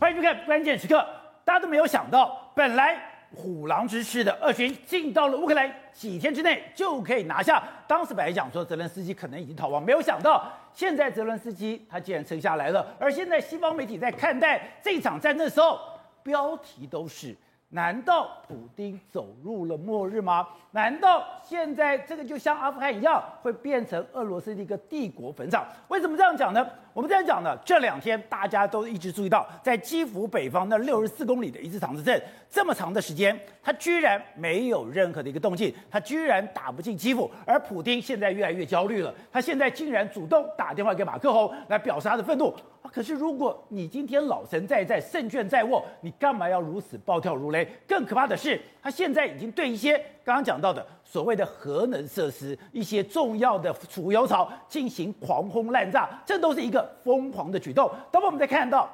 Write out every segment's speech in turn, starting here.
欢迎收看关键时刻。大家都没有想到，本来虎狼之师的俄军进到了乌克兰，几天之内就可以拿下。当时本来讲说泽连斯基可能已经逃亡，没有想到现在泽连斯基他竟然撑下来了。而现在西方媒体在看待这场战争的时候，标题都是。难道普丁走入了末日吗？难道现在这个就像阿富汗一样，会变成俄罗斯的一个帝国坟场？为什么这样讲呢？我们这样讲呢，这两天大家都一直注意到，在基辅北方那六十四公里的一次长子镇，这么长的时间，他居然没有任何的一个动静，他居然打不进基辅，而普丁现在越来越焦虑了，他现在竟然主动打电话给马克宏来表示他的愤怒。可是，如果你今天老神在在，胜券在握，你干嘛要如此暴跳如雷？更可怕的是，他现在已经对一些刚刚讲到的所谓的核能设施、一些重要的储油槽进行狂轰滥炸，这都是一个疯狂的举动。当我们再看到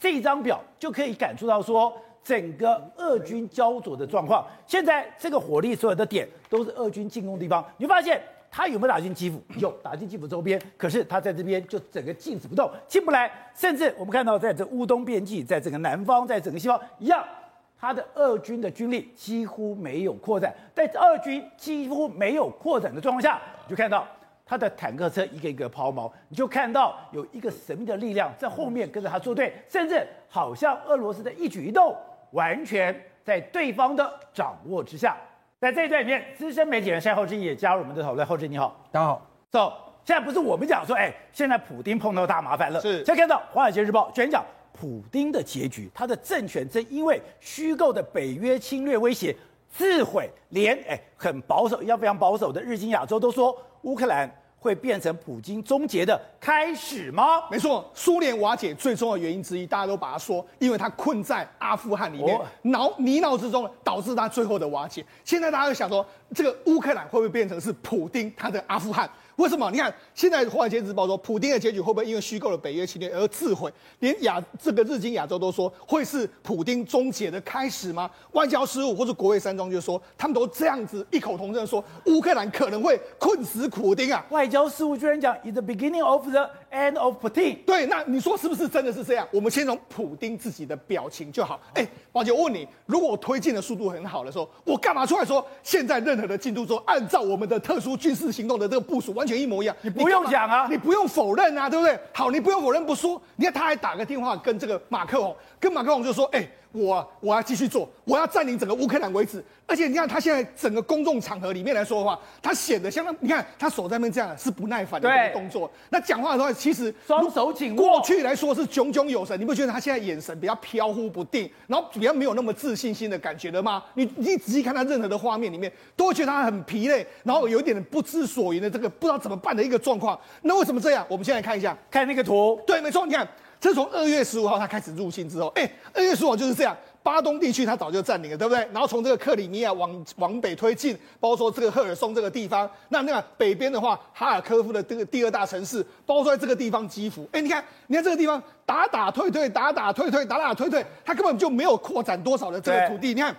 这张表，就可以感触到说，整个俄军焦灼的状况。现在这个火力所有的点都是俄军进攻的地方，你会发现。他有没有打进基辅？有，打进基辅周边。可是他在这边就整个静止不动，进不来。甚至我们看到，在这乌东边境，在整个南方，在整个西方一样，他的俄军的军力几乎没有扩展。在俄军几乎没有扩展的状况下，你就看到他的坦克车一个一个抛锚，你就看到有一个神秘的力量在后面跟着他作对，甚至好像俄罗斯的一举一动完全在对方的掌握之下。在这一段里面，资深媒体人山厚志也加入我们的讨论。浩志你好，大家好。走，现在不是我们讲说，哎，现在普丁碰到大麻烦了。是。现在看到《华尔街日报》居然讲，普丁的结局，他的政权正因为虚构的北约侵略威胁自毁，连哎很保守、要非常保守的日经亚洲都说乌克兰。会变成普京终结的开始吗？没错，苏联瓦解最重要的原因之一，大家都把它说，因为它困在阿富汗里面，脑泥淖之中，导致它最后的瓦解。现在大家就想说，这个乌克兰会不会变成是普丁他的阿富汗？为什么？你看，现在《华尔街日报》说，普丁的结局会不会因为虚构了北约侵略而自毁？连亚这个日经亚洲都说，会是普丁终结的开始吗？外交事务或者国会山庄就说，他们都这样子异口同声说，乌克兰可能会困死普丁啊！外交事务居然讲，is the beginning of the end of Putin。对，那你说是不是真的是这样？我们先从普丁自己的表情就好。哎，宝姐，我问你，如果我推进的速度很好的时候，我干嘛出来说现在任何的进度都按照我们的特殊军事行动的这个部署完全一模一样，你不用讲啊，你不用否认啊，对不对？好，你不用否认不说，你看他还打个电话跟这个马克宏，跟马克宏就说，哎。我我要继续做，我要占领整个乌克兰为止。而且你看他现在整个公众场合里面来说的话，他显得相当，你看他手在那边这样是不耐烦的一个动作。那讲话的时候其实双手紧握，过去来说是炯炯有神，你不觉得他现在眼神比较飘忽不定，然后比较没有那么自信心的感觉了吗？你你仔细看他任何的画面里面，都会觉得他很疲累，然后有一点不知所云的这个不知道怎么办的一个状况。那为什么这样？我们先来看一下，看那个图。对，没错，你看。这从二月十五号他开始入侵之后，哎，二月十五号就是这样，巴东地区他早就占领了，对不对？然后从这个克里米亚往往北推进，包括说这个赫尔松这个地方，那那个北边的话，哈尔科夫的这个第二大城市，包括说在这个地方基辅，哎，你看，你看这个地方打打退退，打打退退，打打退退，他根本就没有扩展多少的这个土地，你看。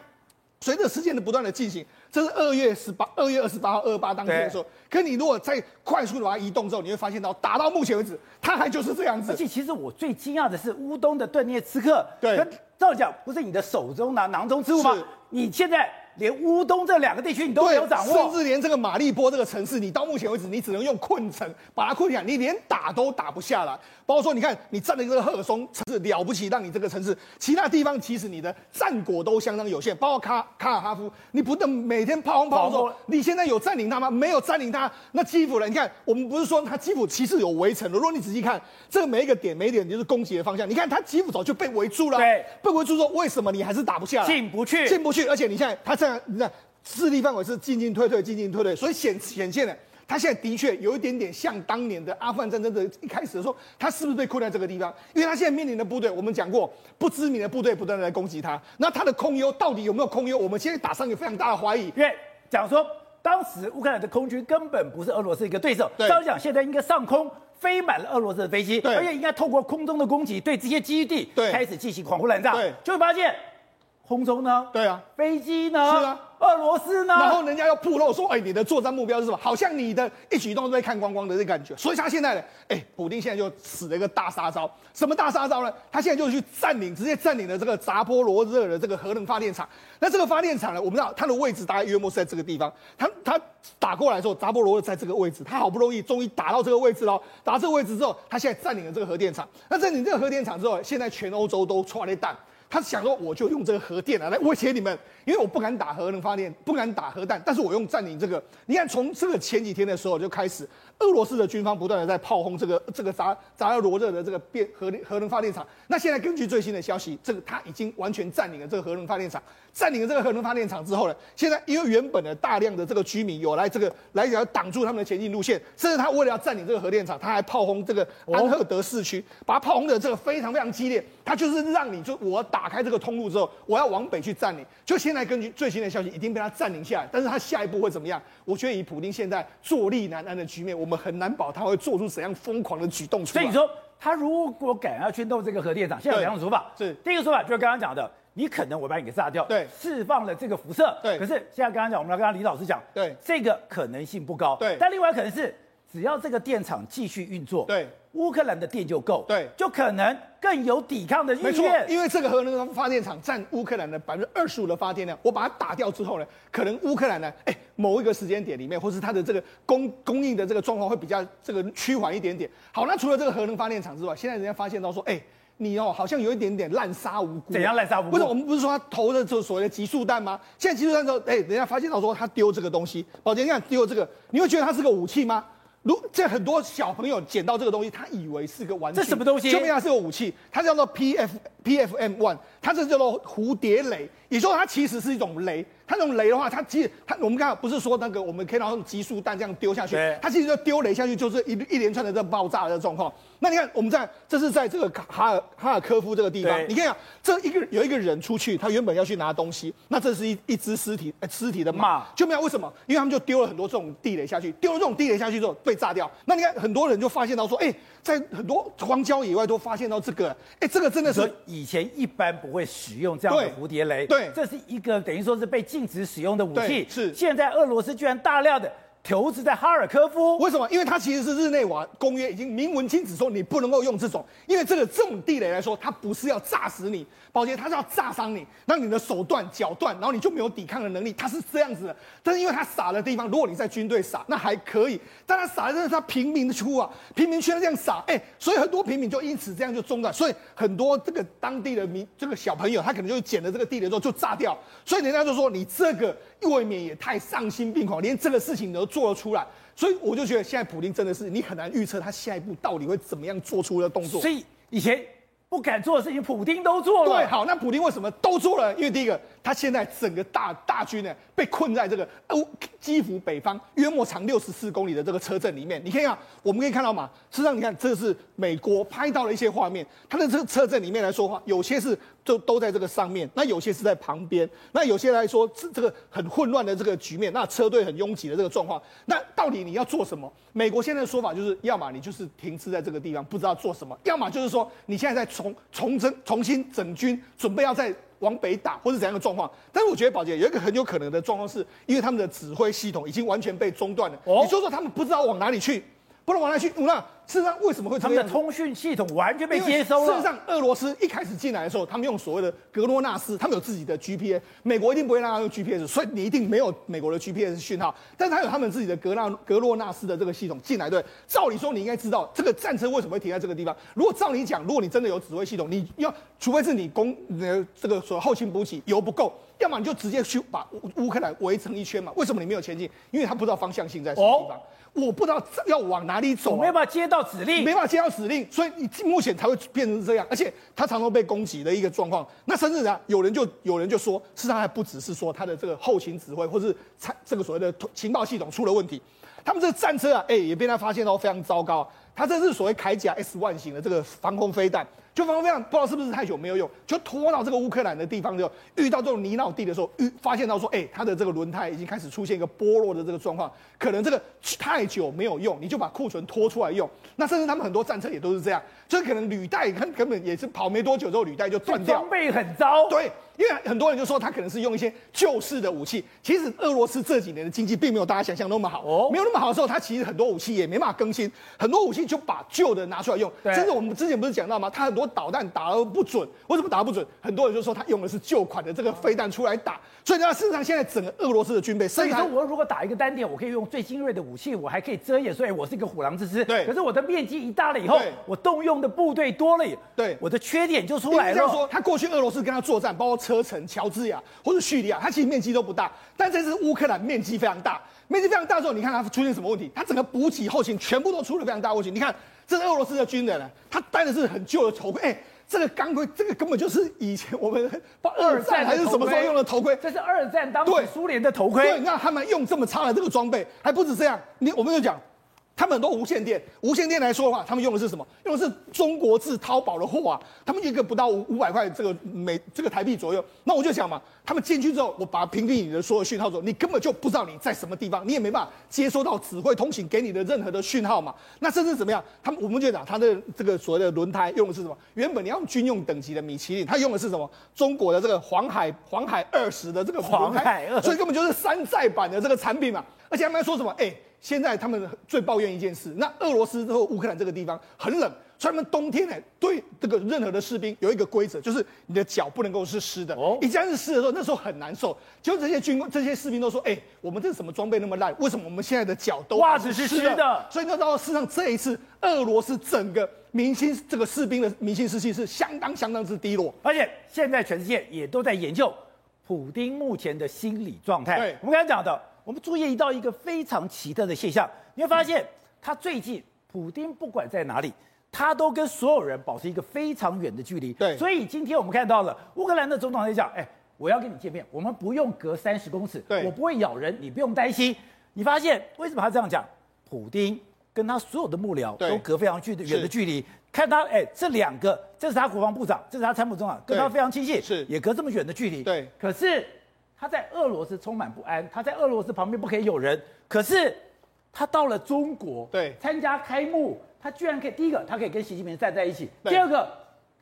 随着时间的不断的进行，这是二月十八、二月二十八号、二八当天的时候。可你如果再快速的把它移动之后，你会发现到打到目前为止，它还就是这样子。而且其实我最惊讶的是乌东的顿涅茨克，对，照讲不是你的手中拿囊中之物吗？你现在。连乌东这两个地区你都没有掌握，甚至连这个马利波这个城市，你到目前为止你只能用困城把它困下，你连打都打不下来。包括说，你看你占了一个赫尔松城市了不起，让你这个城市其他地方其实你的战果都相当有限。包括卡卡尔哈夫，你不能每天炮轰炮轰，你现在有占领它吗？没有占领它。那基辅呢，你看我们不是说他基辅其实有围城的，如果你仔细看这个每一个点，每一点就是攻击的方向。你看他基辅早就被围住了，对，被围住说为什么你还是打不下来？进不去，进不去。而且你现在他这样。你看势力范围是进进退退，进进退退，所以显显现了，他现在的确有一点点像当年的阿富汗战争的一开始的时候，他是不是被困在这个地方？因为他现在面临的部队，我们讲过不知名的部队不断的来攻击他，那他的空优到底有没有空优？我们现在打上一个非常大的怀疑。因为讲说当时乌克兰的空军根本不是俄罗斯一个对手，照讲现在应该上空飞满了俄罗斯的飞机，而且应该透过空中的攻击对这些基地开始进行狂轰滥炸，对，就会发现。空中呢？对啊，飞机呢？是啊，俄罗斯呢？然后人家又暴露说，哎，你的作战目标是什么？好像你的一举一动都被看光光的这感觉。所以他现在呢，哎，普丁现在就使了一个大杀招。什么大杀招呢？他现在就去占领，直接占领了这个扎波罗热的这个核能发电厂。那这个发电厂呢，我们知道它的位置大概约莫是在这个地方。他他打过来之后，扎波罗热在这个位置，他好不容易终于打到这个位置了。打这个位置之后，他现在占领了这个核电厂。那占领这个核电厂之后，现在全欧洲都剉咧等。他想说，我就用这个核电啊来威胁你们，因为我不敢打核能发电，不敢打核弹，但是我用占领这个。你看，从这个前几天的时候就开始，俄罗斯的军方不断的在炮轰这个这个扎扎波罗热的这个变核核能发电厂。那现在根据最新的消息，这个他已经完全占领了这个核能发电厂。占领了这个核能发电厂之后呢，现在因为原本的大量的这个居民有来这个来要挡住他们的前进路线，甚至他为了要占领这个核电厂，他还炮轰这个安赫德市区，把它炮轰的这个非常非常激烈。他就是让你就我打开这个通路之后，我要往北去占领。就现在根据最新的消息，已经被他占领下来。但是他下一步会怎么样？我觉得以普京现在坐立难安的局面，我们很难保他会做出怎样疯狂的举动出来。所以你说他如果敢要去弄这个核电厂，现在有两种说法。是第一个说法就是刚刚讲的，你可能我把你给炸掉，对，释放了这个辐射，对。可是现在刚刚讲，我们来跟李老师讲，对，这个可能性不高，对。但另外可能是。只要这个电厂继续运作，对，乌克兰的电就够，对，就可能更有抵抗的意愿。没错，因为这个核能发电厂占乌克兰的百分之二十五的发电量，我把它打掉之后呢，可能乌克兰呢，哎，某一个时间点里面，或是它的这个供供应的这个状况会比较这个趋缓一点点。好，那除了这个核能发电厂之外，现在人家发现到说，哎，你哦好像有一点点滥杀无辜。怎样滥杀无辜？不是我们不是说他投的这所谓的集束弹吗？现在集束弹之后，哎，人家发现到说他丢这个东西，宝杰，你看丢这个，你会觉得它是个武器吗？如这很多小朋友捡到这个东西，他以为是个玩具，这什么东西？就因为它是个武器，它叫做 P F P F M One，它这叫做蝴蝶雷，也就是说它其实是一种雷。它这种雷的话，它其实它我们刚刚不是说那个我们可以拿那种集束弹这样丢下去，它其实就丢雷下去就是一一连串的这爆炸的状况。那你看我们在这是在这个哈尔哈尔科夫这个地方，你看啊，这一个有一个人出去，他原本要去拿东西，那这是一一只尸体，尸体的马，就没有为什么？因为他们就丢了很多这种地雷下去，丢了这种地雷下去之后被炸掉。那你看很多人就发现到说，哎，在很多荒郊野外都发现到这个，哎，这个真的是以前一般不会使用这样的蝴蝶雷，对，这是一个等于说是被禁止使用的武器，是。现在俄罗斯居然大量的投资在哈尔科夫，为什么？因为它其实是日内瓦公约已经明文禁止说你不能够用这种，因为这个这种地雷来说，它不是要炸死你，宝杰，它是要炸伤你，让你的手断脚断，然后你就没有抵抗的能力，它是这样子的。但是因为它撒的地方，如果你在军队撒，那还可以，但它撒的是它平民区啊，平民区这样撒，哎，所以很多平民就因此这样就中断，所以很多这个当地的民这个小朋友，他可能就捡了这个地雷之后就炸掉，所以人家就说你这个未免也太丧心病狂，连这个事情都。做了出来，所以我就觉得现在普京真的是你很难预测他下一步到底会怎么样做出的动作。所以以前不敢做的事情，普丁都做了。对，好，那普丁为什么都做了？因为第一个，他现在整个大大军呢被困在这个欧基辅北方约莫长六十四公里的这个车阵里面。你看一下，我们可以看到嘛，实际上你看，这是美国拍到了一些画面，他的这个车阵里面来说话，有些是。都都在这个上面，那有些是在旁边，那有些来说这这个很混乱的这个局面，那车队很拥挤的这个状况，那到底你要做什么？美国现在的说法就是，要么你就是停滞在这个地方，不知道做什么；要么就是说你现在在重重整、重新整军，准备要再往北打，或是怎样的状况。但是我觉得宝杰有一个很有可能的状况，是因为他们的指挥系统已经完全被中断了。哦，你说说他们不知道往哪里去，不能往哪里去，那。事实上，为什么会这样？他们的通讯系统完全被接收了。事实上，俄罗斯一开始进来的时候，他们用所谓的格罗纳斯，他们有自己的 GPS，美国一定不会让他用 GPS，所以你一定没有美国的 GPS 讯号。但是他有他们自己的格纳格罗纳斯的这个系统进来，对？照理说，你应该知道这个战车为什么会停在这个地方。如果照你讲，如果你真的有指挥系统，你要除非是你攻呃这个所后勤补给油不够，要么你就直接去把乌乌克兰围成一圈嘛。为什么你没有前进？因为他不知道方向性在什么地方。哦我不知道要往哪里走，啊，没办法接到指令，没办法接到指令，所以你目前才会变成这样。而且他常常被攻击的一个状况。那甚至啊，有人就有人就说，事实上还不只是说他的这个后勤指挥，或是这个所谓的情报系统出了问题。他们这个战车啊，哎，也被他发现到非常糟糕。他这是所谓铠甲 S 1型的这个防空飞弹。就方法非常不知道是不是太久没有用，就拖到这个乌克兰的地方就遇到这种泥淖地的时候，遇发现到说，哎，它的这个轮胎已经开始出现一个剥落的这个状况，可能这个太久没有用，你就把库存拖出来用。那甚至他们很多战车也都是这样，就是可能履带根根本也是跑没多久之后履带就断掉，装备很糟。对。因为很多人就说他可能是用一些旧式的武器，其实俄罗斯这几年的经济并没有大家想象那么好，哦，没有那么好的时候，他其实很多武器也没办法更新，很多武器就把旧的拿出来用。甚至我们之前不是讲到吗？他很多导弹打而不准，为什么打不准？很多人就说他用的是旧款的这个飞弹出来打。所以呢，事实上现在整个俄罗斯的军备，所以说我如果打一个单点，我可以用最精锐的武器，我还可以遮掩，所以我是一个虎狼之师。对。可是我的面积一大了以后，我动用的部队多了，对，我的缺点就出来了。说他过去俄罗斯跟他作战，包括车臣、乔治亚。或者叙利亚，它其实面积都不大，但这次乌克兰面积非常大，面积非常大之后，你看它出现什么问题？它整个补给后勤全部都出了非常大问题。你看，这是俄罗斯的军人，他戴的是很旧的头盔，哎、欸，这个钢盔，这个根本就是以前我们二战还是什么时候用的头盔？这是二战当时苏联的头盔。对，那他们用这么差的这个装备，还不止这样，你我们就讲。他们很多无线电，无线电来说的话，他们用的是什么？用的是中国制淘宝的货啊。他们一个不到五五百块这个每这个台币左右。那我就想嘛，他们进去之后，我把它屏蔽你的所有讯号之后，你根本就不知道你在什么地方，你也没办法接收到指挥通行给你的任何的讯号嘛。那甚至怎么样？他们我们就讲，他的这个所谓的轮胎用的是什么？原本你要用军用等级的米其林，他用的是什么？中国的这个黄海黄海二十的这个黄海二，所以根本就是山寨版的这个产品嘛。而且他们还说什么？哎。现在他们最抱怨一件事，那俄罗斯和乌克兰这个地方很冷，所以他们冬天呢，对这个任何的士兵有一个规则，就是你的脚不能够是湿的。哦，一旦是湿的时候，那时候很难受。就这些军这些士兵都说：“哎、欸，我们这什么装备那么烂？为什么我们现在的脚都袜子是湿的？”所以那时候，事实上这一次俄罗斯整个民心，这个士兵的民心士气是相当相当之低落。而且现在全世界也都在研究普丁目前的心理状态。对，我们刚才讲的。我们注意到一个非常奇特的现象，你会发现，他最近普丁不管在哪里，他都跟所有人保持一个非常远的距离。对，所以今天我们看到了乌克兰的总统在讲，哎，我要跟你见面，我们不用隔三十公尺，对，我不会咬人，你不用担心。你发现为什么他这样讲？普丁跟他所有的幕僚都隔非常距远的距离，看他，哎，这两个，这是他国防部长，这是他参谋总长，跟他非常亲近，是也隔这么远的距离。对，可是。他在俄罗斯充满不安，他在俄罗斯旁边不可以有人。可是他到了中国，对，参加开幕，他居然可以第一个，他可以跟习近平站在一起；第二个。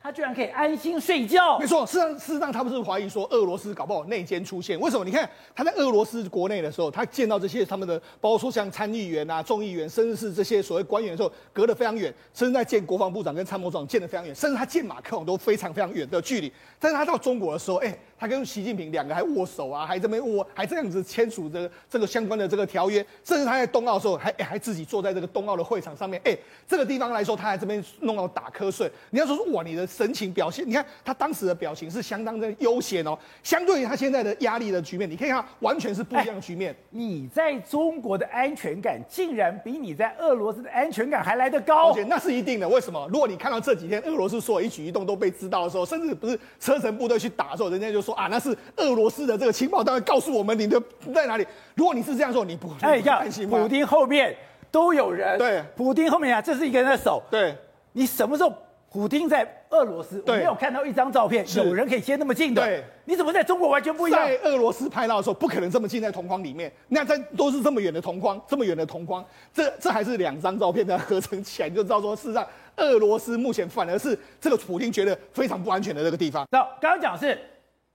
他居然可以安心睡觉，没错。事实上，事实上，他不是怀疑说俄罗斯搞不好内奸出现？为什么？你看他在俄罗斯国内的时候，他见到这些他们的，包括说像参议员啊、众议员，甚至是这些所谓官员的时候，隔得非常远。甚至在见国防部长跟参谋长见得非常远，甚至他见马克龙都非常非常远的距离。但是他到中国的时候，哎、欸，他跟习近平两个还握手啊，还这边握，还这样子签署这个这个相关的这个条约。甚至他在冬奥的时候还，还、欸、还自己坐在这个冬奥的会场上面，哎、欸，这个地方来说，他在这边弄到打瞌睡。你要说说哇，你的神情表现。你看他当时的表情是相当的悠闲哦，相对于他现在的压力的局面，你可以看完全是不一样的局面。你在中国的安全感竟然比你在俄罗斯的安全感还来得高，那是一定的。为什么？如果你看到这几天俄罗斯所有一举一动都被知道的时候，甚至不是车臣部队去打的时候，人家就说啊，那是俄罗斯的这个情报单位告诉我们你的在哪里。如果你是这样说，你不哎，担心吗？普丁后面都有人，对，普丁后面啊，这是一个人的手，对，你什么时候？普丁在俄罗斯，我没有看到一张照片，有人可以接那么近的。对，你怎么在中国完全不一样？在俄罗斯拍到的时候，不可能这么近在同框里面。那在都是这么远的同框，这么远的同框，这这还是两张照片的合成起来，你就知道说，事实上俄罗斯目前反而是这个普丁觉得非常不安全的这个地方。那刚刚讲的是，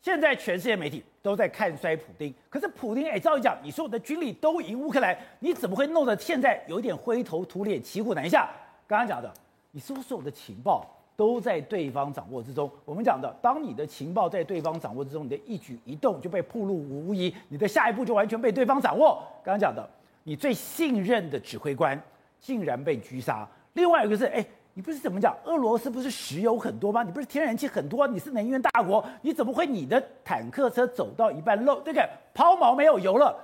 现在全世界媒体都在看衰普丁，可是普丁哎，照理讲，你说我的军力都赢乌克兰，你怎么会弄得现在有点灰头土脸、骑虎难下？刚刚讲的，你说说我的情报。都在对方掌握之中。我们讲的，当你的情报在对方掌握之中，你的一举一动就被暴露无遗，你的下一步就完全被对方掌握。刚刚讲的，你最信任的指挥官竟然被狙杀。另外一个是，哎，你不是怎么讲？俄罗斯不是石油很多吗？你不是天然气很多？你是能源大国，你怎么会你的坦克车走到一半漏这个抛锚没有油了？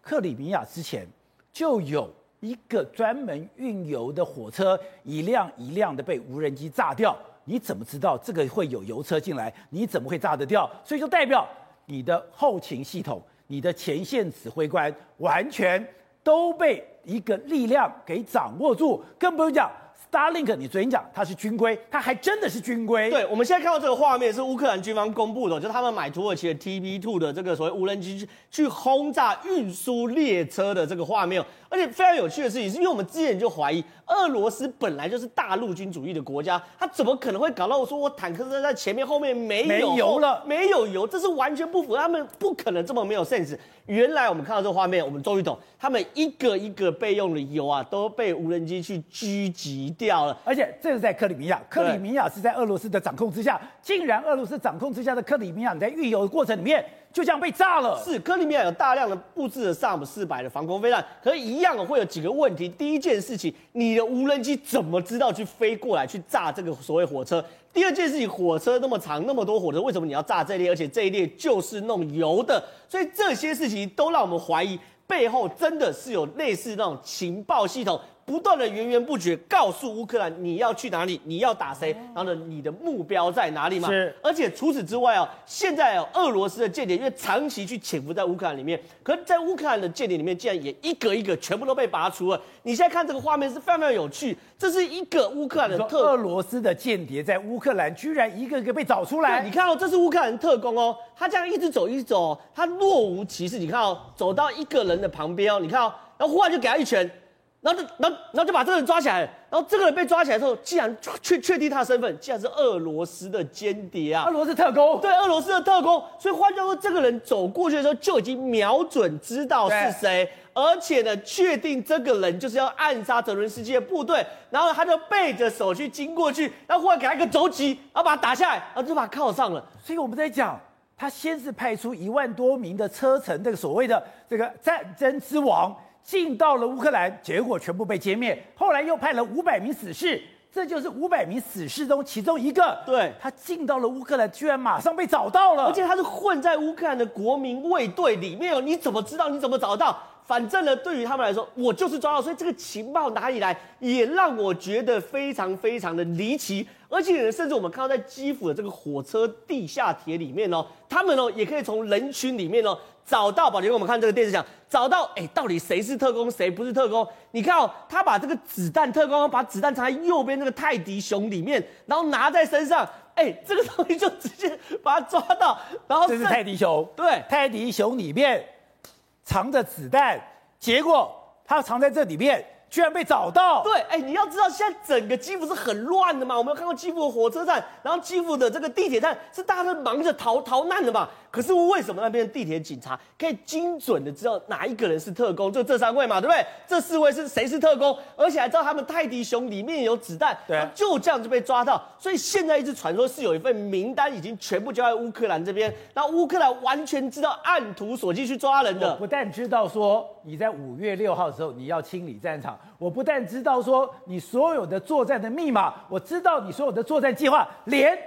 克里米亚之前就有。一个专门运油的火车，一辆一辆的被无人机炸掉，你怎么知道这个会有油车进来？你怎么会炸得掉？所以就代表你的后勤系统、你的前线指挥官完全都被一个力量给掌握住，更不用讲 Starlink，你昨天讲它是军规，它还真的是军规。对，我们现在看到这个画面是乌克兰军方公布的，就是他们买土耳其的 TB2 的这个所谓无人机去去轰炸运输列车的这个画面。而且非常有趣的事情是，因为我们之前就怀疑俄罗斯本来就是大陆军主义的国家，他怎么可能会搞到我说我坦克车在前面，后面没有没油了，没有油，这是完全不符合，他们不可能这么没有 sense。原来我们看到这个画面，我们终于懂，他们一个一个备用的油啊，都被无人机去狙击掉了。而且这是在克里米亚，克里米亚是在俄罗斯的掌控之下，竟然俄罗斯掌控之下的克里米亚，你在运油的过程里面就这样被炸了。是，克里米亚有大量的布置的萨姆四百的防空飞弹，可是一样会有几个问题。第一件事情，你的无人机怎么知道去飞过来去炸这个所谓火车？第二件事情，火车那么长，那么多火车，为什么你要炸这列？而且这一列就是弄油的，所以这些事情都让我们怀疑背后真的是有类似那种情报系统。不断的源源不绝告诉乌克兰你要去哪里，你要打谁，然后呢，你的目标在哪里嘛？是。而且除此之外哦，现在哦，俄罗斯的间谍因为长期去潜伏在乌克兰里面，可是在乌克兰的间谍里面，竟然也一个一个全部都被拔除了。你现在看这个画面是非常非常有趣，这是一个乌克兰的特俄罗斯的间谍在乌克兰居然一个一个被找出来。你看哦，这是乌克兰特工哦，他这样一直走一直走，他若无其事。你看哦，走到一个人的旁边哦，你看哦，然后忽然就给他一拳。然后就，然后，然后就把这个人抓起来。然后这个人被抓起来之后，既然确确定他的身份，竟然是俄罗斯的间谍啊！俄罗斯特工，对，俄罗斯的特工。所以换句话说，这个人走过去的时候就已经瞄准知道是谁，而且呢，确定这个人就是要暗杀泽伦斯基的部队。然后他就背着手去经过去，然后忽然给他一个肘击，然后把他打下来，然后就把他铐上了。所以我们在讲，他先是派出一万多名的车臣，这个所谓的这个战争之王。进到了乌克兰，结果全部被歼灭。后来又派了五百名死士，这就是五百名死士中其中一个。对，他进到了乌克兰，居然马上被找到了，而且他是混在乌克兰的国民卫队里面哦。你怎么知道？你怎么找到？反正呢，对于他们来说，我就是抓到，所以这个情报哪里来，也让我觉得非常非常的离奇。而且呢，甚至我们看到在基辅的这个火车地下铁里面哦，他们哦也可以从人群里面哦找到。宝杰，我们看这个电视讲，找到哎，到底谁是特工，谁不是特工？你看哦，他把这个子弹特工把子弹藏在右边那个泰迪熊里面，然后拿在身上，哎，这个东西就直接把他抓到。然后这是泰迪熊，对，泰迪熊里面。藏着子弹，结果他藏在这里面，居然被找到。对，哎，你要知道，现在整个基辅是很乱的嘛。我们有看过基辅的火车站，然后基辅的这个地铁站是大家都忙着逃逃难的嘛。可是为什么那边的地铁警察可以精准的知道哪一个人是特工？就这三位嘛，对不对？这四位是谁是特工？而且还知道他们泰迪熊里面有子弹，对，就这样就被抓到。所以现在一直传说是有一份名单已经全部交在乌克兰这边，然后乌克兰完全知道按图索骥去抓人的。不但知道说你在五月六号的时候你要清理战场，我不但知道说你所有的作战的密码，我知道你所有的作战计划，连。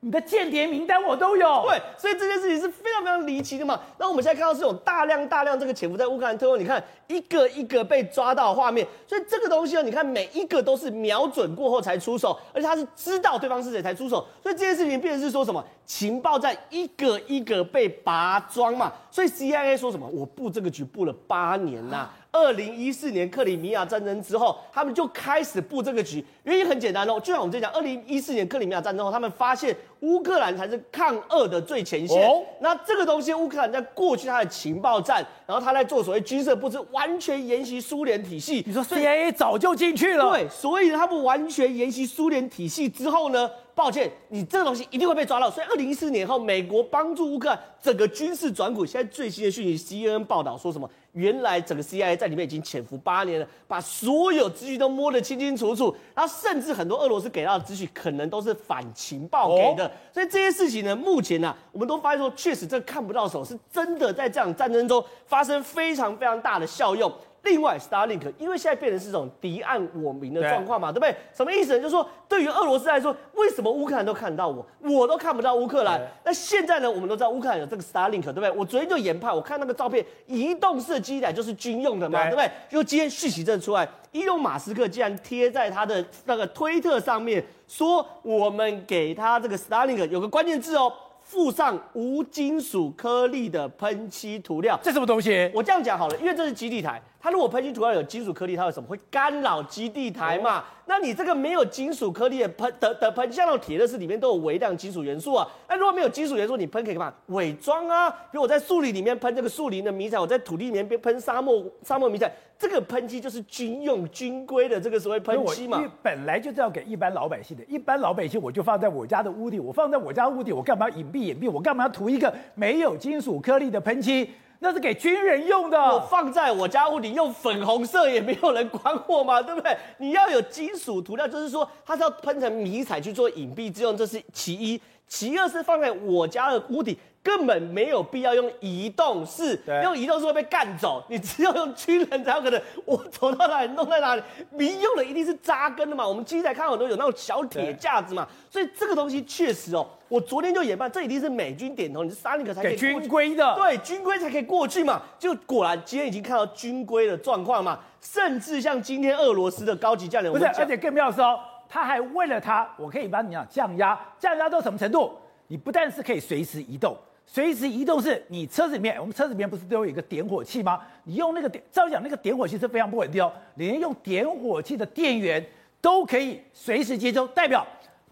你的间谍名单我都有，对，所以这件事情是非常非常离奇的嘛。那我们现在看到是有大量大量这个潜伏在乌克兰特工，你看一个一个被抓到画面，所以这个东西呢，你看每一个都是瞄准过后才出手，而且他是知道对方是谁才出手，所以这件事情变成是说什么情报在一个一个被拔庄嘛。所以 CIA 说什么我布这个局布了八年呐、二零一四年克里米亚战争之后，他们就开始布这个局。原因很简单哦，就像我们之前讲，二零一四年克里米亚战争后，他们发现乌克兰才是抗俄的最前线。哦，那这个东西，乌克兰在过去他的情报战，然后他在做所谓军事布置，完全沿袭苏联体系。你说 CIA 早就进去了？对，所以他们完全沿袭苏联体系之后呢？抱歉，你这个东西一定会被抓到。所以，二零一四年后，美国帮助乌克兰整个军事转股。现在最新的讯息，CNN 报道说什么？原来整个 CIA 在里面已经潜伏八年了，把所有资讯都摸得清清楚楚。然后，甚至很多俄罗斯给到的资讯，可能都是反情报给的。所以这些事情呢，目前呢、啊，我们都发现说，确实这看不到手，是真的在这场战争中发生非常非常大的效用。另外，Starlink 因为现在变成是这种敌暗我明的状况嘛，对，对不对？什么意思呢？就是说，对于俄罗斯来说，为什么乌克兰都看得到我，我都看不到乌克兰？那现在呢？我们都知道乌克兰有这个 Starlink，对不对？我昨天就研判，我看那个照片，移动式机台就是军用的嘛，对，对不对？就今天续息证出来，伊隆马斯克竟然贴在他的那个推特上面说，我们给他这个 Starlink 有个关键字哦。附上无金属颗粒的喷漆涂料。这什么东西？我这样讲好了，因为这是基地台，它如果喷漆涂料有金属颗粒，它有什么？会干扰基地台嘛？哦、那你这个没有金属颗粒的喷的的喷，像那种铁乐士里面都有微量金属元素啊。那如果没有金属元素，你喷可以干嘛？伪装啊。比如我在树林里面喷这个树林的迷彩，我在土地里面喷沙漠沙漠迷彩，这个喷漆就是军用军规的这个所谓喷漆嘛。本来就是要给一般老百姓的，一般老百姓我就放在我家的屋顶，我放在我家屋顶，我干嘛要隐蔽隐蔽？我干嘛要涂一个没有金属颗粒的喷漆？那是给军人用的。我放在我家屋顶用粉红色也没有人管我嘛，对不对？你要有金属涂料，就是说它是要喷成迷彩去做隐蔽之用，这是其一。其二是放在我家的屋顶。根本没有必要用移动式，用移动式会被干走。你只有用军人才有可能，我走到哪里弄在哪里。民用的一定是扎根的嘛。我们机台看很多有那种小铁架子嘛，所以这个东西确实哦。我昨天就研判，这一定是美军点头，你是沙利克才可以军规的，对，军规才可以过去嘛。就果然今天已经看到军规的状况嘛，甚至像今天俄罗斯的高级将领，不是，而且更妙是哦，他还为了他，我可以帮你讲降压，降压到什么程度？你不但是可以随时移动。随时移动是你车子里面，我们车子里面不是都有一个点火器吗？你用那个点，照讲那个点火器是非常不稳定哦，连用点火器的电源都可以随时接收，代表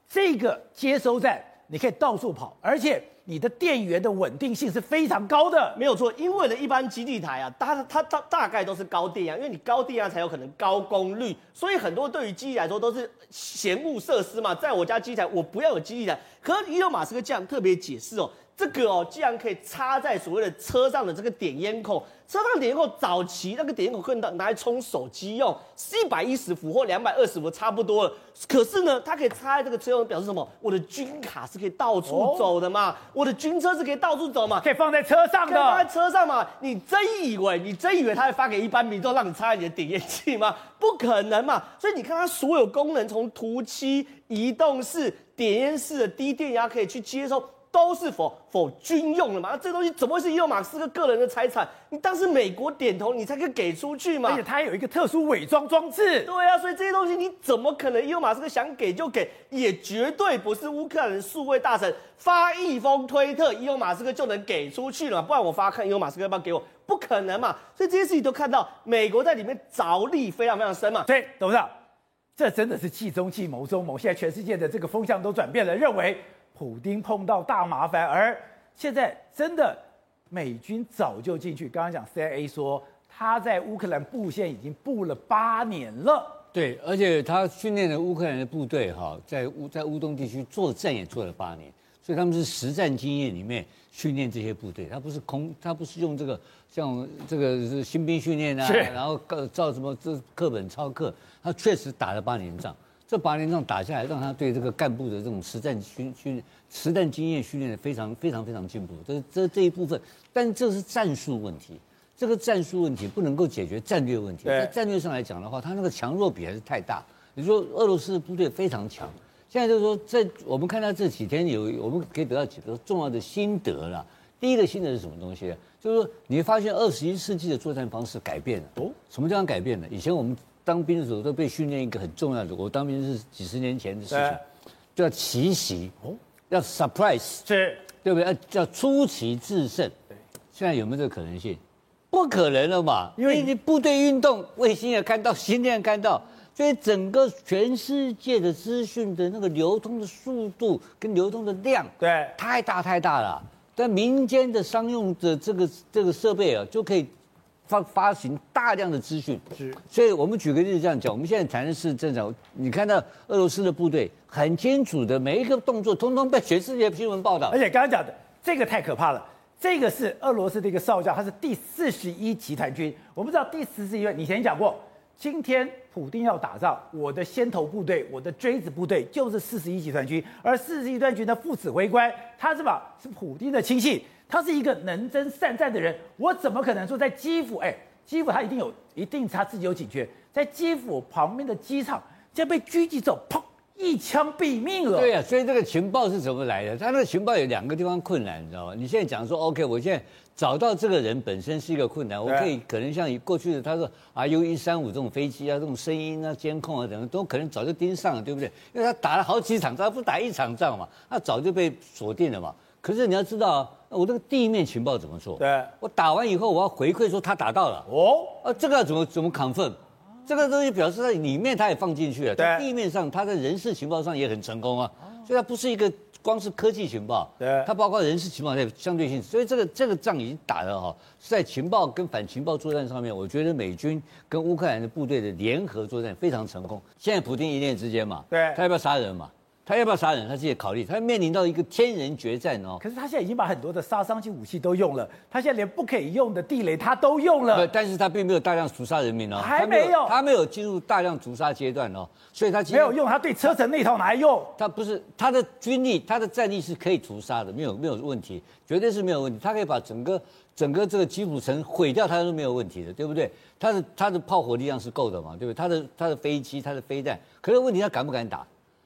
这个接收站你可以到处跑，而且你的电源的稳定性是非常高的，没有错。因为呢，一般基地台啊，它它它大概都是高电压，因为你高电压才有可能高功率，所以很多对于基地来说都是嫌恶设施嘛。在我家基台，我不要有基地台，可是伊隆马斯克这样特别解释哦。这个哦，既然可以插在所谓的车上的这个点烟孔，车上点烟孔早期那个点烟孔可以拿拿来充手机用，是一百一十伏或两百二十伏差不多了。可是呢，它可以插在这个车上，表示什么？我的军卡是可以到处走的嘛，哦、我的军车是可以到处走嘛，可以放在车上的，放在车上嘛。你真以为你真以为他会发给一般民众让你插在你的点烟器吗？不可能嘛。所以你看它所有功能，从涂漆、移动式、点烟式的低电压可以去接收。都是否否军用的嘛？那这东西怎么会是伊隆马斯克个人的财产？你当时美国点头，你才可以给出去嘛？而且它还有一个特殊伪装装置。对啊，所以这些东西你怎么可能伊隆马斯克想给就给？也绝对不是乌克兰的数位大臣发一封推特，伊隆马斯克就能给出去了？不然我发看伊隆马斯克要不要给我？不可能嘛！所以这些事情都看到美国在里面着力非常非常深嘛。所以董事长，这真的是计中计谋中谋。现在全世界的这个风向都转变了，认为。普丁碰到大麻烦，而现在真的美军早就进去。刚刚讲 CIA 说他在乌克兰布线已经布了八年了，对，而且他训练的乌克兰的部队哈，在乌在乌东地区作战也做了八年，所以他们是实战经验里面训练这些部队，他不是空，他不是用这个像这个是新兵训练啊，是然后照什么这课本抄课，他确实打了八年仗。这八年仗打下来，让他对这个干部的这种实战训训实战经验训练的非常非常非常进步。这这这一部分，但这是战术问题，这个战术问题不能够解决战略问题。在战略上来讲的话，他那个强弱比还是太大。你说俄罗斯的部队非常强，现在就是说，在我们看到这几天有，我们可以得到几个重要的心得了。第一个心得是什么东西？就是说你会发现二十一世纪的作战方式改变了。哦，什么叫改变了？以前我们。当兵的时候都被训练一个很重要的，我当兵是几十年前的事情，叫奇袭哦，要 surprise 是，对不对？要叫出奇制胜。对，现在有没有这个可能性？不可能了嘛，因为你部队运动，卫星也看到，心电也看到，所以整个全世界的资讯的那个流通的速度跟流通的量，对，太大太大了。但民间的商用的这个这个设备啊，就可以。发发行大量的资讯，是，所以我们举个例子这样讲，我们现在谈的是正常。你看到俄罗斯的部队很清楚的每一个动作，通通被全世界新闻报道。而且刚刚讲的这个太可怕了，这个是俄罗斯的一个少将，他是第四十一集团军。我不知道第四十一，你以前讲过，今天普丁要打仗，我的先头部队，我的锥子部队就是四十一集团军，而四十一集团军的副指挥官，他是吧，是普丁的亲信。他是一个能征善战的人，我怎么可能说在基辅？哎，基辅他一定有，一定他自己有警觉，在基辅旁边的机场，就被狙击手砰一枪毙命了。对呀、啊，所以这个情报是怎么来的？他那个情报有两个地方困难，你知道吗？你现在讲说 OK，我现在找到这个人本身是一个困难，我可以可能像过去的他说 RU 一三五这种飞机啊，这种声音啊、监控啊等等，都可能早就盯上了，对不对？因为他打了好几场仗，他不打一场仗嘛，他早就被锁定了嘛。可是你要知道，我这个地面情报怎么做？对，我打完以后，我要回馈说他打到了。哦，啊，这个要怎么怎么 confirm？这个东西表示在里面他也放进去了，在地面上他在人事情报上也很成功啊，所以它不是一个。光是科技情报，对，它包括人事情报在相对性，所以这个这个仗已经打了哈，在情报跟反情报作战上面，我觉得美军跟乌克兰的部队的联合作战非常成功。现在普京一念之间嘛，对，他要不要杀人嘛？他要不要杀人？他自己考虑，他面临到一个天人决战哦。可是他现在已经把很多的杀伤性武器都用了，他现在连不可以用的地雷他都用了。但是他并没有大量屠杀人民哦，还没有，他没有进入大量屠杀阶段哦，所以他没有用。他对车臣那套拿来用？他不是他的军力，他的战力是可以屠杀的，没有没有问题，绝对是没有问题。他可以把整个整个这个基辅城毁掉，他都没有问题的，对不对？他的他的炮火力量是够的嘛，对不对？他的他的飞机，他的飞弹，可是问题他敢不敢打？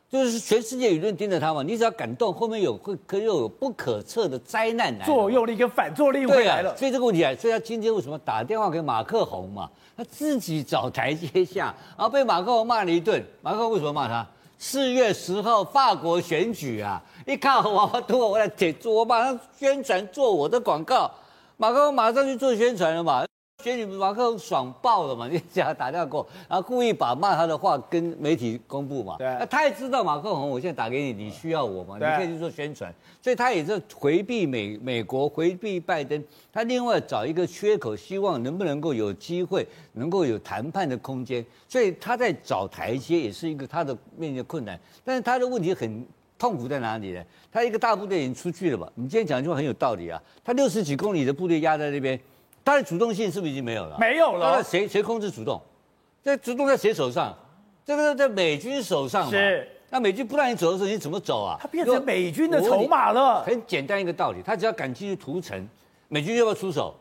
就是全世界舆论盯着他嘛，你只要敢动，后面有会可又有不可测的灾难来，作用力跟反作用力会来了。所以这个问题啊，所以他今天为什么打电话给马克宏嘛？他自己找台阶下，然后被马克宏骂了一顿。马克宏为什么骂他？四月十号法国选举啊，一看我我多我来做，我马上宣传做我的广告，马克宏马上去做宣传了嘛。所以你们马克宏爽爆了嘛？你只要打电话过，然后故意把骂他的话跟媒体公布嘛。对。那他也知道马克宏，我现在打给你，你需要我嘛？你可以去做宣传。所以他也是回避美美国，回避拜登。他另外找一个缺口，希望能不能够有机会，能够有谈判的空间。所以他在找台阶，也是一个他的面临的困难。但是他的问题很痛苦在哪里呢？他一个大部队已经出去了嘛？你今天讲句话很有道理啊。他六十几公里的部队压在那边。他的主动性是不是已经没有了？没有了。那谁谁控制主动？这主动在谁手上？这个在美军手上嘛。是。那美军不让你走的时候，你怎么走啊？他变成美军的筹码了。很简单一个道理，他只要敢进去屠城，美军要不要出手？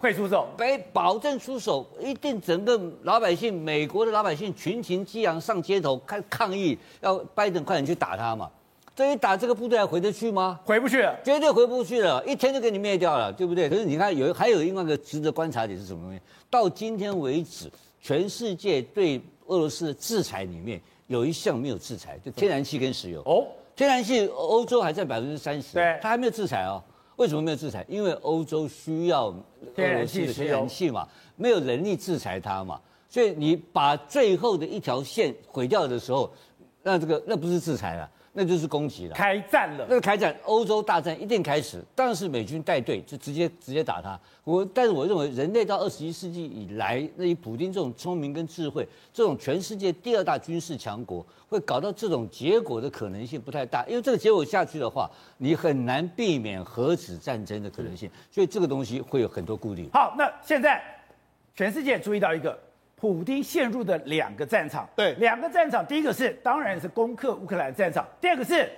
会出手。被保证出手，一定整个老百姓，美国的老百姓群情激昂上街头开抗议，要拜登快点去打他嘛。这一打这个部队还回得去吗？回不去，绝对回不去了，一天就给你灭掉了，对不对？可是你看有还有另外一个值得观察点是什么东西？到今天为止，全世界对俄罗斯的制裁里面有一项没有制裁，就天然气跟石油。哦，天然气欧洲还在百分之三十，对，它还没有制裁哦。为什么没有制裁？因为欧洲需要天然气天然气嘛，没有能力制裁它嘛。所以你把最后的一条线毁掉的时候，那这个那不是制裁了。那就是攻击了，开战了。那个开战，欧洲大战一定开始。当然是美军带队，就直接直接打他。我，但是我认为，人类到二十一世纪以来，那以普京这种聪明跟智慧，这种全世界第二大军事强国，会搞到这种结果的可能性不太大。因为这个结果下去的话，你很难避免核子战争的可能性。所以这个东西会有很多顾虑。好，那现在全世界注意到一个。普丁陷入的两个战场，对，两个战场，第一个是当然是攻克乌克兰战场，第二个是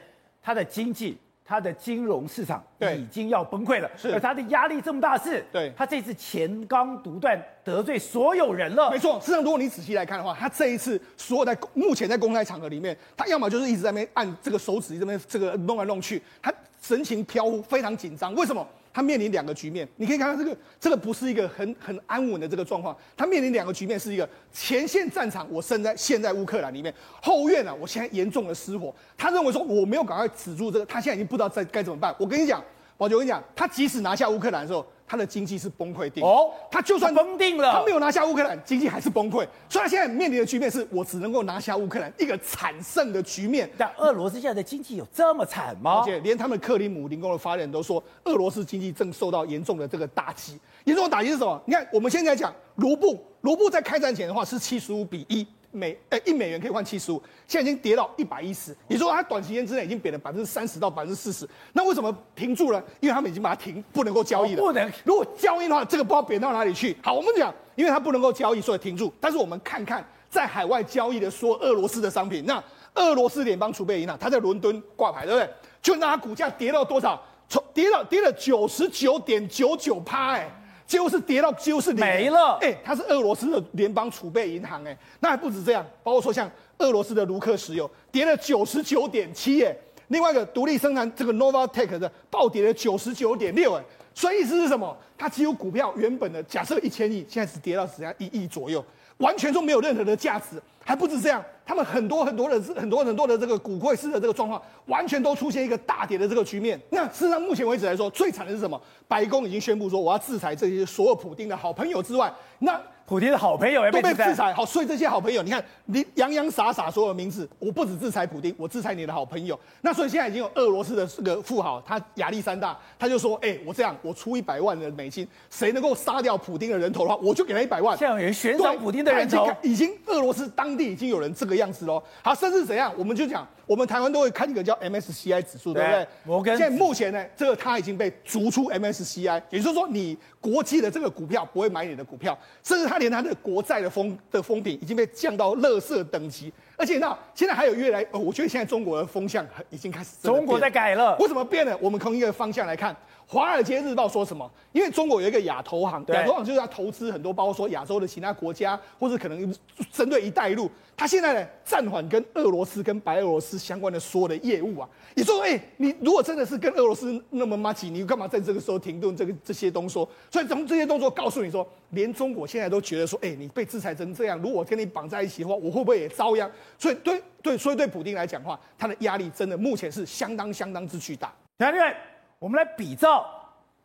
他的经济、他的金融市场已经要崩溃了，是，而他的压力这么大，是，对，他这次前刚独断，得罪所有人了，没错。事实上，如果你仔细来看的话，他这一次所有在目前在公开场合里面，他要么就是一直在那边按这个手指这边这个弄来弄去，他神情飘忽，非常紧张，为什么？他面临两个局面，你可以看到这个，这个不是一个很很安稳的这个状况。他面临两个局面，是一个前线战场，我身在现在乌克兰里面；后院啊，我现在严重的失火。他认为说我没有赶快止住这个，他现在已经不知道在该怎么办。我跟你讲，宝杰，我跟你讲，他即使拿下乌克兰的时候。他的经济是崩溃定哦，他就算崩定了，他没有拿下乌克兰，经济还是崩溃。所以他现在面临的局面是我只能够拿下乌克兰，一个惨胜的局面。但俄罗斯现在的经济有这么惨吗？而且连他们克里姆林宫的发言人都说，俄罗斯经济正受到严重的这个打击。严重的打击是什么？你看我们现在讲卢布，卢布在开战前的话是七十五比一。美呃一美元可以换七十五，现在已经跌到一百一十，也就是说它短时间之内已经贬了百分之三十到百分之四十。那为什么停住了？因为他们已经把它停，不能够交易了。不能，如果交易的话，这个不知道贬到哪里去。好，我们讲，因为它不能够交易，所以停住。但是我们看看在海外交易的说俄罗斯的商品，那俄罗斯联邦储备银行它在伦敦挂牌，对不对？就那它股价跌到多少？从跌到跌了九十九点九九趴，哎。几乎是跌到几乎是没了，哎，它是俄罗斯的联邦储备银行，哎，那还不止这样，包括说像俄罗斯的卢克石油跌了九十九点七，哎，另外一个独立生产这个 Novatek 的暴跌了九十九点六，哎，所以意思是什么？它几乎股票原本的假设一千亿，现在只跌到只剩下一亿左右。完全都没有任何的价值。还不止这样，他们很多很多的很多很多的这个股汇市的这个状况，完全都出现一个大跌的这个局面。那事实上，目前为止来说，最惨的是什么？白宫已经宣布说，我要制裁这些所有普丁的好朋友之外，那。普丁的好朋友也被都被制裁，好，所以这些好朋友，你看，你洋洋洒洒所有名字，我不止制裁普丁，我制裁你的好朋友。那所以现在已经有俄罗斯的这个富豪，他亚历山大，他就说，哎、欸，我这样，我出一百万的美金，谁能够杀掉普丁的人头的话，我就给他一百万。现在有人悬赏普丁的人头，已经俄罗斯当地已经有人这个样子喽。好，甚至怎样，我们就讲。我们台湾都会看一个叫 MSCI 指数，对不对？摩根。现在目前呢，这个它已经被逐出 MSCI，也就是说，你国际的这个股票不会买你的股票，甚至它连它的国债的封的封顶已经被降到垃圾等级。而且那现在还有越来，呃我觉得现在中国的风向已经开始。中国在改了。为什么变了？我们从一个方向来看，《华尔街日报》说什么？因为中国有一个亚投行，亚投行就是要投资很多，包括说亚洲的其他国家，或者可能针对“一带一路”。他现在呢暂缓跟俄罗斯跟白俄罗斯相关的所有的业务啊。你说，哎、欸，你如果真的是跟俄罗斯那么麻吉，你干嘛在这个时候停顿这个这些动作？所以从这些动作告诉你说，连中国现在都觉得说，哎、欸，你被制裁成这样，如果跟你绑在一起的话，我会不会也遭殃？所以对对，所以对普丁来讲的话，他的压力真的目前是相当相当之巨大。来，另外我们来比照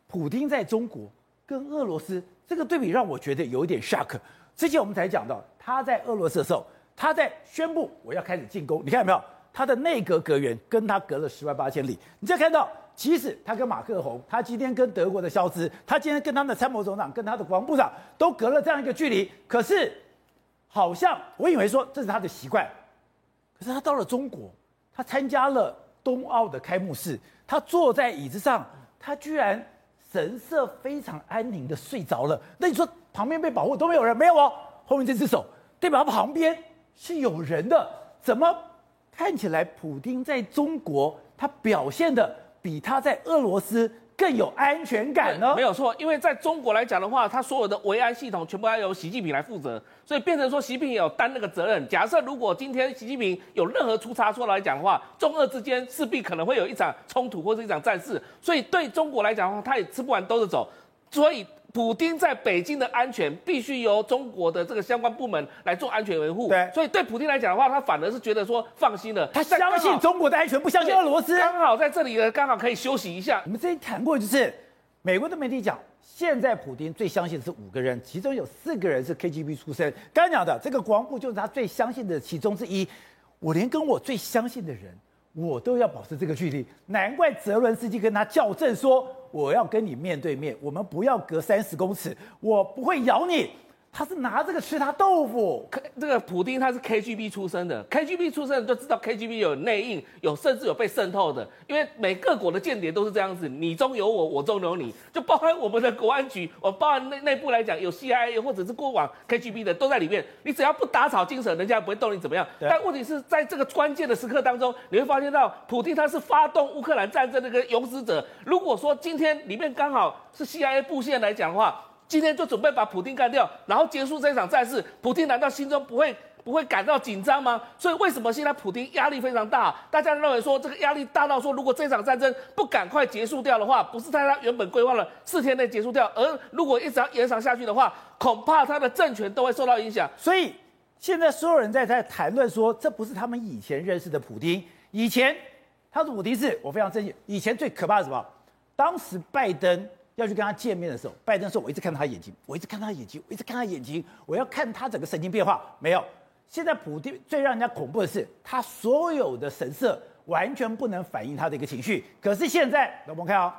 普丁在中国跟俄罗斯这个对比，让我觉得有一点 shock。之前我们才讲到他在俄罗斯的时候。他在宣布我要开始进攻，你看到没有？他的内阁阁员跟他隔了十万八千里。你再看到，即使他跟马克宏，他今天跟德国的肖兹，他今天跟他们的参谋总长，跟他的国防部长都隔了这样一个距离。可是，好像我以为说这是他的习惯，可是他到了中国，他参加了冬奥的开幕式，他坐在椅子上，他居然神色非常安宁的睡着了。那你说旁边被保护都没有人？没有哦，后面这只手代表旁边。是有人的，怎么看起来普丁在中国他表现的比他在俄罗斯更有安全感呢？没有错，因为在中国来讲的话，它所有的维安系统全部要由习近平来负责，所以变成说习近平也有担那个责任。假设如果今天习近平有任何出差错来讲的话，中俄之间势必可能会有一场冲突或是一场战事，所以对中国来讲的话，他也吃不完兜着走，所以。普丁在北京的安全必须由中国的这个相关部门来做安全维护。对，所以对普丁来讲的话，他反而是觉得说放心了，他相信中国的安全，不相信俄罗斯。刚好在这里呢，刚好可以休息一下。我们之前谈过，就是美国的媒体讲，现在普丁最相信的是五个人，其中有四个人是 KGB 出身。刚刚讲的这个国防部就是他最相信的其中之一。我连跟我最相信的人，我都要保持这个距离，难怪泽伦斯基跟他校正说。我要跟你面对面，我们不要隔三十公尺，我不会咬你。他是拿这个吃他豆腐。这个普丁他是 KGB 出身的，KGB 出身的就知道 KGB 有内应，有甚至有被渗透的。因为每个国的间谍都是这样子，你中有我，我中有你，就包含我们的国安局，我包含内内部来讲有 CIA 或者是过往 KGB 的都在里面。你只要不打草惊蛇，人家不会动你怎么样。但问题是在这个关键的时刻当中，你会发现到普丁他是发动乌克兰战争的那个勇死者。如果说今天里面刚好是 CIA 布线来讲的话。今天就准备把普丁干掉，然后结束这场战事。普丁难道心中不会不会感到紧张吗？所以为什么现在普丁压力非常大？大家认为说这个压力大到说，如果这场战争不赶快结束掉的话，不是在他原本规划了四天内结束掉，而如果一直要延长下去的话，恐怕他的政权都会受到影响。所以现在所有人在在谈论说，这不是他们以前认识的普丁。以前他的普丁是我非常生气。以前最可怕的什么？当时拜登。要去跟他见面的时候，拜登说：“我一直看他眼睛，我一直看他眼睛，我一直看他眼睛，我要看他整个神经变化。”没有。现在普丁最让人家恐怖的是，他所有的神色完全不能反映他的一个情绪。可是现在，我们看、哦，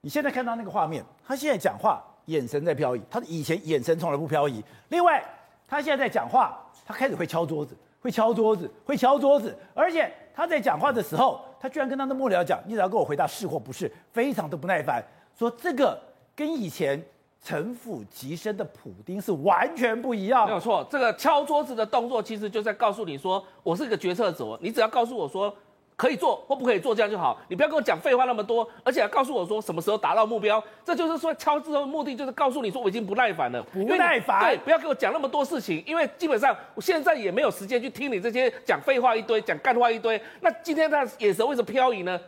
你现在看到那个画面，他现在讲话眼神在飘移，他以前眼神从来不飘移。另外，他现在在讲话，他开始会敲桌子，会敲桌子，会敲桌子，而且他在讲话的时候，他居然跟他的幕僚讲：“你只要给我回答是或不是。”非常的不耐烦。说这个跟以前城府极深的普丁是完全不一样。没有错，这个敲桌子的动作其实就在告诉你说，我是一个决策者，你只要告诉我说可以做或不可以做，这样就好。你不要跟我讲废话那么多，而且要告诉我说什么时候达到目标。这就是说敲之后的目的就是告诉你说我已经不耐烦了，不耐烦。对，不要跟我讲那么多事情，因为基本上我现在也没有时间去听你这些讲废话一堆、讲干话一堆。那今天他眼神为什么飘移呢？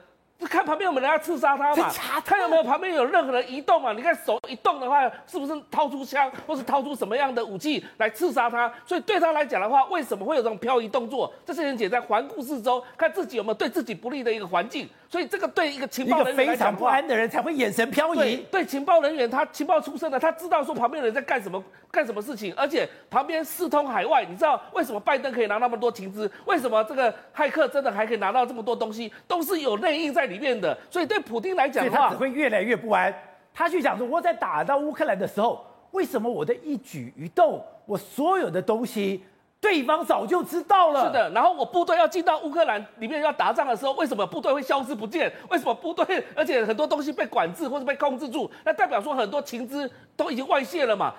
看旁边有没有人要刺杀他嘛，看有没有旁边有任何人移动嘛。你看手一动的话，是不是掏出枪，或是掏出什么样的武器来刺杀他？所以对他来讲的话，为什么会有这种漂移动作？这是人姐在环顾四周，看自己有没有对自己不利的一个环境。所以这个对一个情报人非常不安的人才会眼神飘移。对，对情报人员，他情报出身的，他知道说旁边的人在干什么，干什么事情，而且旁边四通海外。你知道为什么拜登可以拿那么多情资？为什么这个骇客真的还可以拿到这么多东西？都是有内应在里面的。所以对普京来讲的话，他只会越来越不安。他去讲说，我在打到乌克兰的时候，为什么我的一举一动，我所有的东西？对方早就知道了。是的，然后我部队要进到乌克兰里面要打仗的时候，为什么部队会消失不见？为什么部队，而且很多东西被管制或者被控制住？那代表说很多情资都已经外泄了嘛？